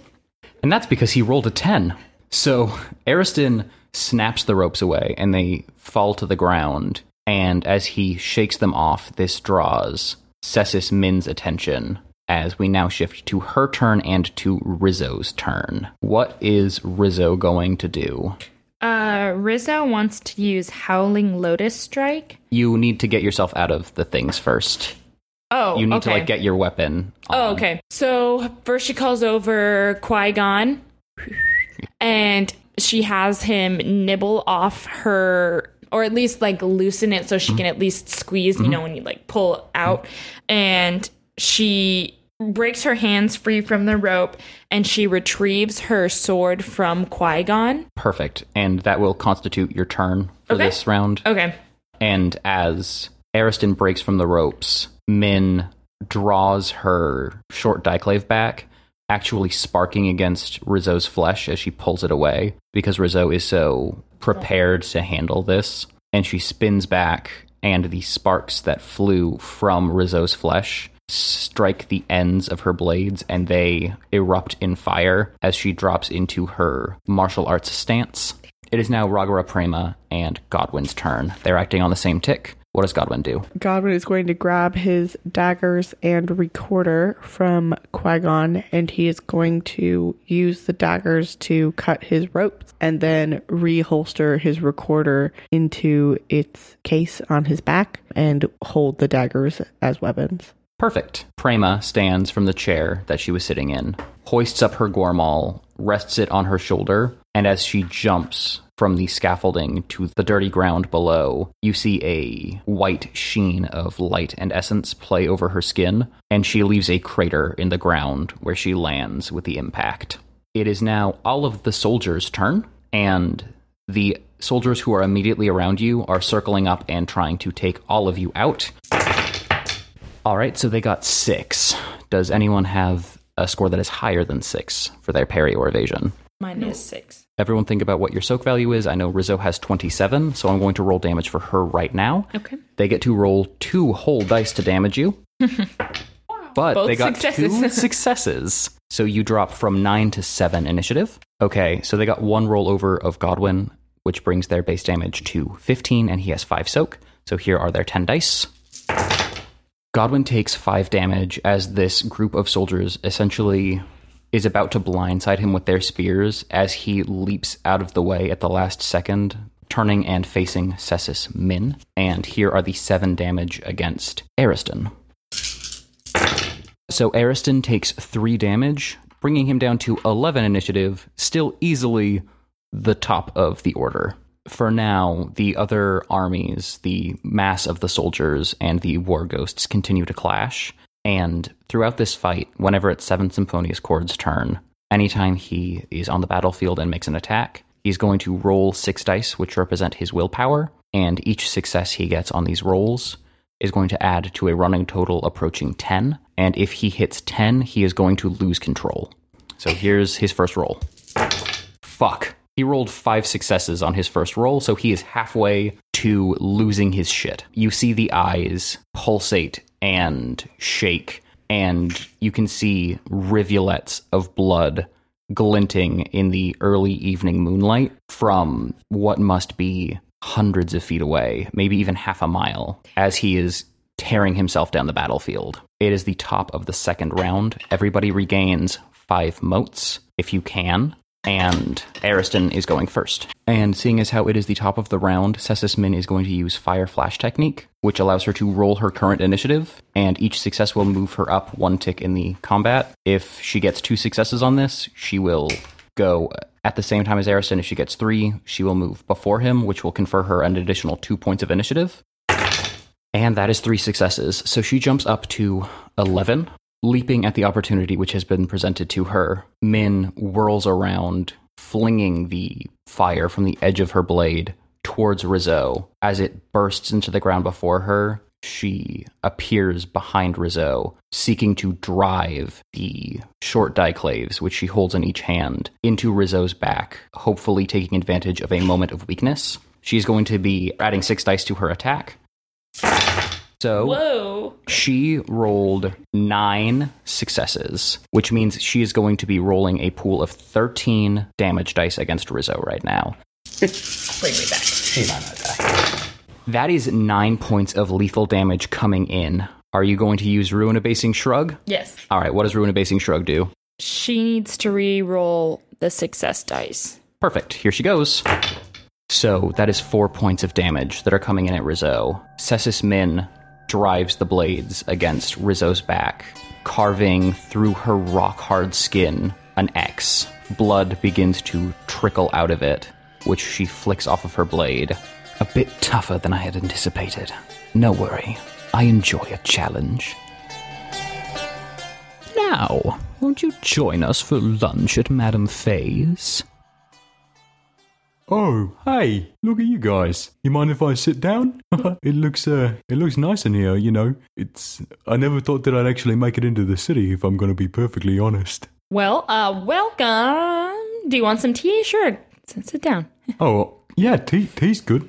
And that's because he rolled a 10. So Ariston snaps the ropes away and they fall to the ground. And as he shakes them off, this draws Sesus Min's attention as we now shift to her turn and to Rizzo's turn. What is Rizzo going to do? Uh, Rizzo wants to use Howling Lotus Strike. You need to get yourself out of the things first. Oh, You need okay. to like get your weapon. Oh, okay. So first she calls over Qui Gon, <laughs> and she has him nibble off her, or at least like loosen it so she can mm-hmm. at least squeeze. You mm-hmm. know, when you like pull out, and she breaks her hands free from the rope, and she retrieves her sword from Qui Gon. Perfect. And that will constitute your turn for Okay. this round. Okay. And as Ariston breaks from the ropes, Min draws her short daiklave back, actually sparking against Rizzo's flesh as she pulls it away because Rizzo is so prepared to handle this. And she spins back, and the sparks that flew from Rizzo's flesh strike the ends of her blades and they erupt in fire as she drops into her martial arts stance. It is now Ragara Prema and Godwin's turn. They're acting on the same tick. What does Godwin do? Godwin is going to grab his daggers and recorder from Qui Gon, and he is going to use the daggers to cut his ropes and then reholster his recorder into its case on his back and hold the daggers as weapons. Perfect. Prema stands from the chair that she was sitting in, hoists up her goremaul, rests it on her shoulder, and as she jumps from the scaffolding to the dirty ground below, you see a white sheen of light and essence play over her skin, and she leaves a crater in the ground where she lands with the impact. It is now all of the soldiers' turn, and the soldiers who are immediately around you are circling up and trying to take all of you out. All right, so they got six. Does anyone have a score that is higher than six for their parry or evasion? Mine is six. Everyone think about what your soak value is. I know Rizzo has 27, so I'm going to roll damage for her right now. Okay. They get to roll two whole dice to damage you. <laughs> But Both they got successes. two successes. So you drop from nine to seven initiative. Okay, so they got one rollover of Godwin, which brings their base damage to 15, and he has five soak. So here are their 10 dice. Godwin takes five damage as this group of soldiers essentially is about to blindside him with their spears as he leaps out of the way at the last second, turning and facing Sesus Min. And here are the seven damage against Ariston. So Ariston takes three damage, bringing him down to 11 initiative, still easily the top of the order. For now, the other armies, the mass of the soldiers, and the war ghosts continue to clash. And throughout this fight, whenever it's Seventh Symphonious Chord's turn, anytime he is on the battlefield and makes an attack, he's going to roll six dice, which represent his willpower, and each success he gets on these rolls is going to add to a running total approaching 10. And if he hits 10, he is going to lose control. So here's his first roll. Fuck. He rolled five successes on his first roll, so he is halfway to losing his shit. You see the eyes pulsate and shake, and you can see rivulets of blood glinting in the early evening moonlight from what must be hundreds of feet away, maybe even half a mile, as he is tearing himself down the battlefield. It is the top of the second round. Everybody regains five motes if you can. And Ariston is going first. And seeing as how it is the top of the round, Sesus Min is going to use Fire Flash Technique, which allows her to roll her current initiative, and each success will move her up one tick in the combat. If she gets two successes on this, she will go At the same time as Ariston, if she gets three, she will move before him, which will confer her an additional two points of initiative. And that is three successes. So she jumps up to 11, leaping at the opportunity which has been presented to her. Min whirls around, flinging the fire from the edge of her blade towards Rizzo. As it bursts into the ground before her, she appears behind Rizzo, seeking to drive the short daiklaves, which she holds in each hand, into Rizzo's back, hopefully taking advantage of a moment of weakness. She's going to be adding six dice to her attack. So Whoa. she rolled nine successes, which means she is going to be rolling a pool of 13 damage dice against Rizzo right now. <laughs> Bring me back. That is nine points of lethal damage coming in. Are you going to use Ruin Abasing Shrug? Yes. All right, what does Ruin Abasing Shrug do? She needs to re-roll the success dice. Perfect. Here she goes. So that is four points of damage that are coming in at Rizzo. Sesus Min drives the blades against Rizzo's back, carving through her rock hard skin an X. Blood begins to trickle out of it, which she flicks off of her blade. A bit tougher than I had anticipated. No worry, I enjoy a challenge. Now, won't you join us for lunch at Madame Faye's? Oh, hey, look at you guys. You mind if I sit down? <laughs> it looks uh it looks nice in here, you know. It's I never thought that I'd actually make it into the city if I'm going to be perfectly honest. Well, uh, welcome. Do you want some tea? Sure. Sit down. <laughs> Oh, yeah, tea tea's good.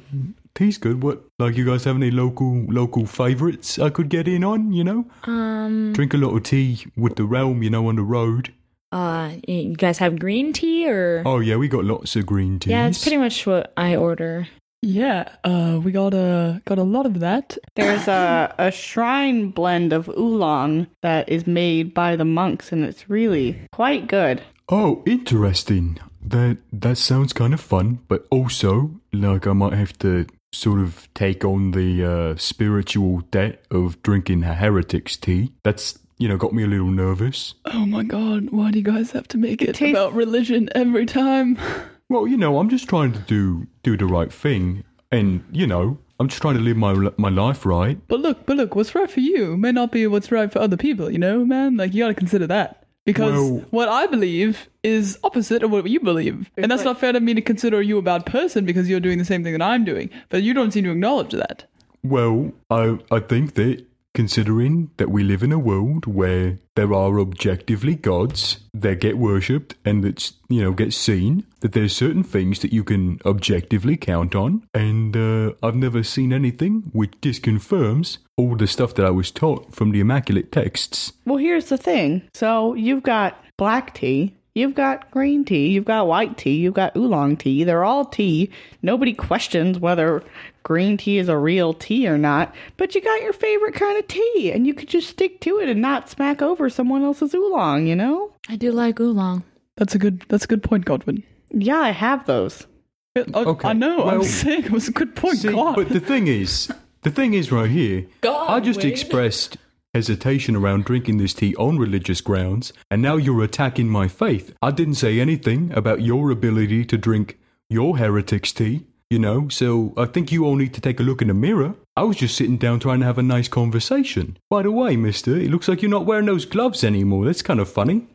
Tea's good. What like you guys have any local local favorites I could get in on, you know? Um, Drink a lot of tea with the realm, you know, on the road. Uh, you guys have green tea or? Oh yeah, we got lots of green tea. yeah, it's pretty much what I order. Yeah, uh, we got a got a lot of that. There's a, a shrine blend of oolong that is made by the monks, and it's really quite good. Oh, interesting. That that sounds kind of fun, but also like I might have to sort of take on the uh, spiritual debt of drinking a heretic's tea. That's you know got me a little nervous. Oh my god, why do you guys have to make it tastes- about religion every time? <laughs> Well, you know, I'm just trying to do do the right thing, and you know, I'm just trying to live my my life right. But look, but look, what's right for you may not be what's right for other people, you know, man? Like, you gotta consider that. Because Well- what I believe is opposite of what you believe. And that's like- not fair to me to consider you a bad person because you're doing the same thing that I'm doing. But you don't seem to acknowledge that. Well, I I think that considering that we live in a world where there are objectively gods that get worshipped and that's you know get seen, that there's certain things that you can objectively count on, and uh, I've never seen anything which disconfirms all the stuff that I was taught from the immaculate texts. Well, here's the thing. So you've got black tea, you've got green tea, you've got white tea, you've got oolong tea. They're all tea. Nobody questions whether green tea is a real tea or not. But you got your favorite kind of tea, and you could just stick to it and not smack over someone else's oolong. You know? I do like oolong. That's a good that's a good point, Godwin. Yeah, I have those. Uh, Okay, I know, I'm saying it was a good point, See, God. but the thing is, the thing is right here, I just Godwin. expressed hesitation around drinking this tea on religious grounds, and now you're attacking my faith. I didn't say anything about your ability to drink your heretic's tea, you know, so I think you all need to take a look in the mirror. I was just sitting down trying to have a nice conversation. By the way, mister, it looks like you're not wearing those gloves anymore. That's kind of funny.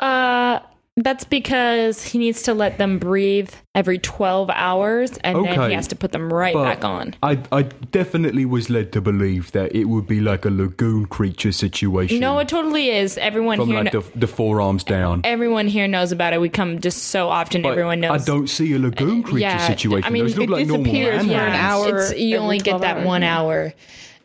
Uh, that's because he needs to let them breathe every 12 hours and then he has to put them right But back on. I, I definitely was led to believe that it would be like a lagoon creature situation. No, it totally is. Everyone from here like kno- the, the forearms down. everyone here knows about it. We come just so often But everyone knows. I don't see a lagoon creature yeah, situation. I mean, Those look it like normal disappears for animals. an hour it's- you only get that hours, one hour.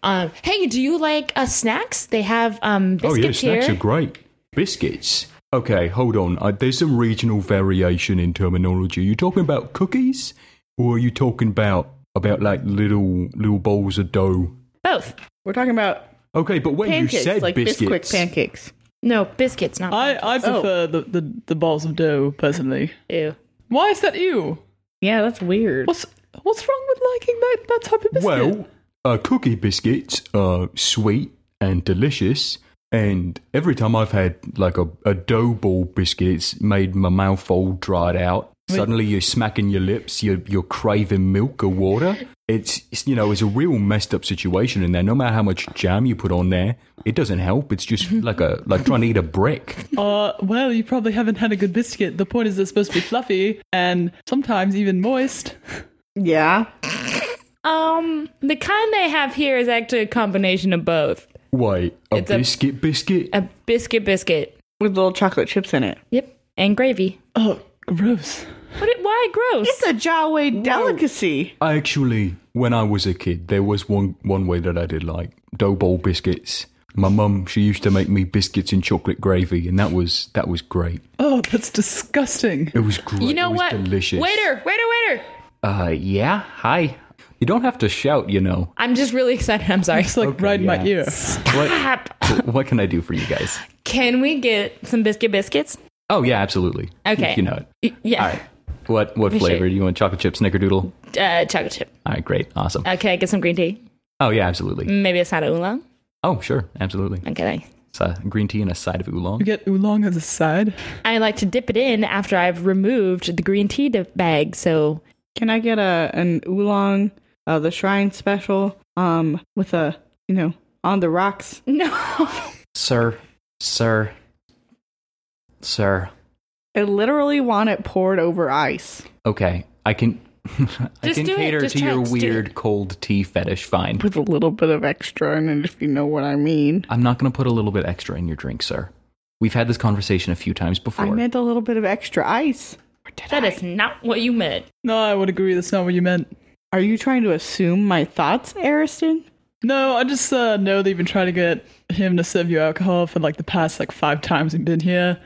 Um, hey, do you like uh, snacks? They have um, Oh yeah, snacks here. are great. Biscuits. Okay, hold on. I, there's some regional variation in terminology. Are you talking about cookies, or are you talking about about like little little bowls of dough? Both. We're talking about Okay, but when pancakes, you said like biscuits, Bisquick pancakes. No, biscuits, not I, I pancakes. prefer the, the, the balls of dough, personally. Ew. Why is that you? Yeah, that's weird. What's what's wrong with liking that, that type of biscuit? well, uh, cookie biscuits are sweet and delicious, And every time I've had like a, a dough ball biscuit, it's made my mouth all dried out. Wait. Suddenly you're smacking your lips, you're, you're craving milk or water. It's, it's, you know, it's a real messed up situation in there. No matter how much jam you put on there, it doesn't help. It's just <laughs> like a, like trying to eat a brick. Uh, well, you probably haven't had a good biscuit. The point is it's supposed to be fluffy and sometimes even moist. Yeah. Um, the kind they have here is actually a combination of both. Wait, a It's a- biscuit biscuit? A biscuit biscuit. With little chocolate chips in it. Yep. And gravy. Oh, gross. What it, why gross? It's a Jawa delicacy. I actually, when I was a kid, there was one one way that I did like dough ball biscuits. My mum, she used to make me biscuits in chocolate gravy, and that was that was great. Oh, that's disgusting. It was great. you know it was what? Delicious. Waiter, waiter, waiter. Uh, yeah. Hi. You don't have to shout, you know. I'm just really excited. I'm sorry. It's like Okay, right in my yeah. ear. What what can I do for you guys? Can we get some biscuit biscuits? Oh yeah, absolutely. Okay. You know it. Yeah. All right. What what Appreciate flavor do you want? Chocolate chip, snickerdoodle. Uh, chocolate chip. All right, great, awesome. Okay, get some green tea. Oh yeah, absolutely. Maybe a side of oolong. Oh sure, absolutely. Okay. It's uh, green tea and a side of oolong. You get oolong as a side. I like to dip it in after I've removed the green tea dip bag. So Can I get a an oolong, uh, the shrine special, um, with a you know on the rocks? <laughs> no. Sir, sir, sir. I literally want it poured over ice. Okay, I can. <laughs> I Just can do it, cater just to try your it, just do weird it. cold tea fetish. Fine. with a little bit of extra in it, if you know what I mean. I'm not going to put a little bit extra in your drink, sir. We've had this conversation a few times before. I meant a little bit of extra ice. Or did That I? is not what you meant. No, I would agree. That's not what you meant. Are you trying to assume my thoughts, Ariston? No, I just uh, know that you've been trying to get him to serve you alcohol for like the past like five times we've been here,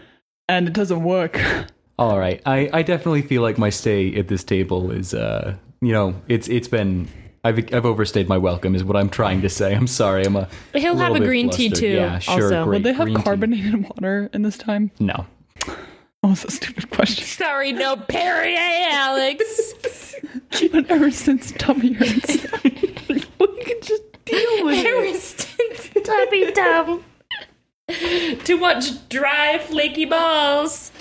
and it doesn't work. <laughs> All right, I, I definitely feel like my stay at this table is, uh, you know, it's it's been. I've I've overstayed my welcome, is what I'm trying to say. I'm sorry. I'm a. He'll have a bit green tea flustered. too. Yeah, sure. also. Great. Would they have green tea. carbonated <laughs> water in this time? No. <laughs> Oh, it's a stupid question. Sorry, no Perrier, Alex. When Ariston's tummy hurts. we can just deal with it. Ariston's tummy dumb. Too much dry, flaky balls.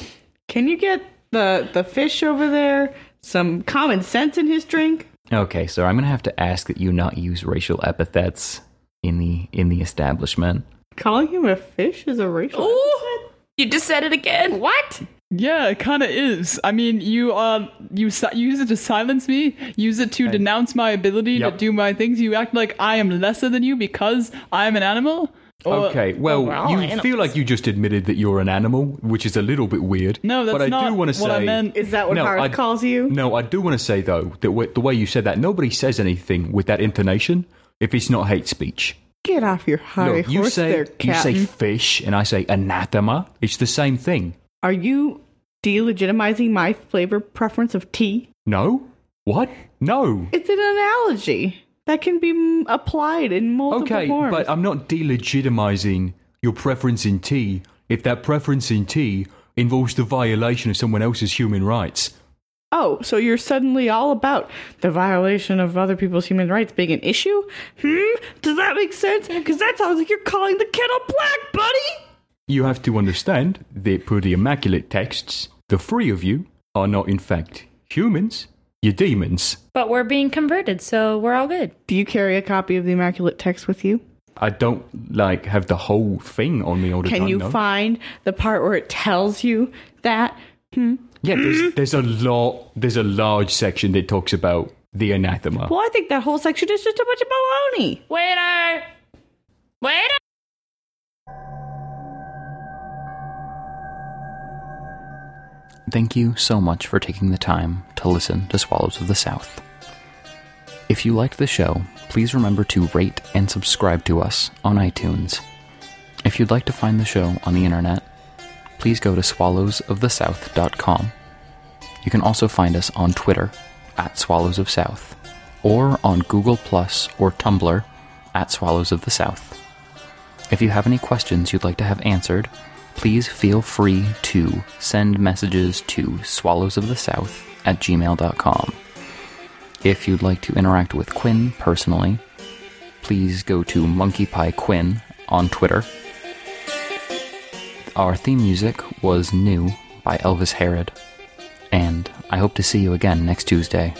Can you get the the fish over there some common sense in his drink? Okay, so I'm gonna have to ask that you not use racial epithets in the in the establishment. Calling him a fish is a racial. Ooh, you just said it again. What? Yeah, it kind of is. I mean, you uh, you, si- you use it to silence me. Use it to denounce my ability Yep. to do my things. You act like I am lesser than you because I am an animal. Or- Okay, well, we're you animals. feel like you just admitted that you're an animal, which is a little bit weird. No, that's but I not do want to what say, I meant. Is that what No, Harth calls you? No, I do want to say though that w- the way you said that, nobody says anything with that intonation if it's not hate speech. Get off your high Look, you horse say there, you say fish, and I say anathema. It's the same thing. Are you delegitimizing my flavor preference of tea? No, what? No. It's an analogy that can be applied in multiple Okay, forms. but I'm not delegitimizing your preference in tea if that preference in tea involves the violation of someone else's human rights. Oh, so you're suddenly all about the violation of other people's human rights being an issue? Hmm? Does that make sense? Because that sounds like you're calling the kettle black, buddy! You have to understand that per the immaculate texts, the three of you are not in fact humans, you're demons. But we're being converted, so we're all good. Do you carry a copy of the Immaculate Text with you? I don't like have the whole thing on me all the Can time. Can you no. find the part where it tells you that? Hmm? Yeah, there's, there's a lot. There's a large section that talks about the anathema. Well, I think that whole section is just a bunch of baloney. Waiter! Waiter! Thank you so much for taking the time to listen to Swallows of the South. If you liked the show, please remember to rate and subscribe to us on iTunes. If you'd like to find the show on the internet, please go to swallowsofthesouth.com. You can also find us on Twitter at Swallows of South or on Google Plus or Tumblr at Swallows of the South. If you have any questions you'd like to have answered, please feel free to send messages to swallowsofthesouth at gmail.com. If you'd like to interact with Quinn personally, please go to Monkey Pie Quinn on Twitter. Our theme music was New by Elvis Herod. And I hope to see you again next Tuesday.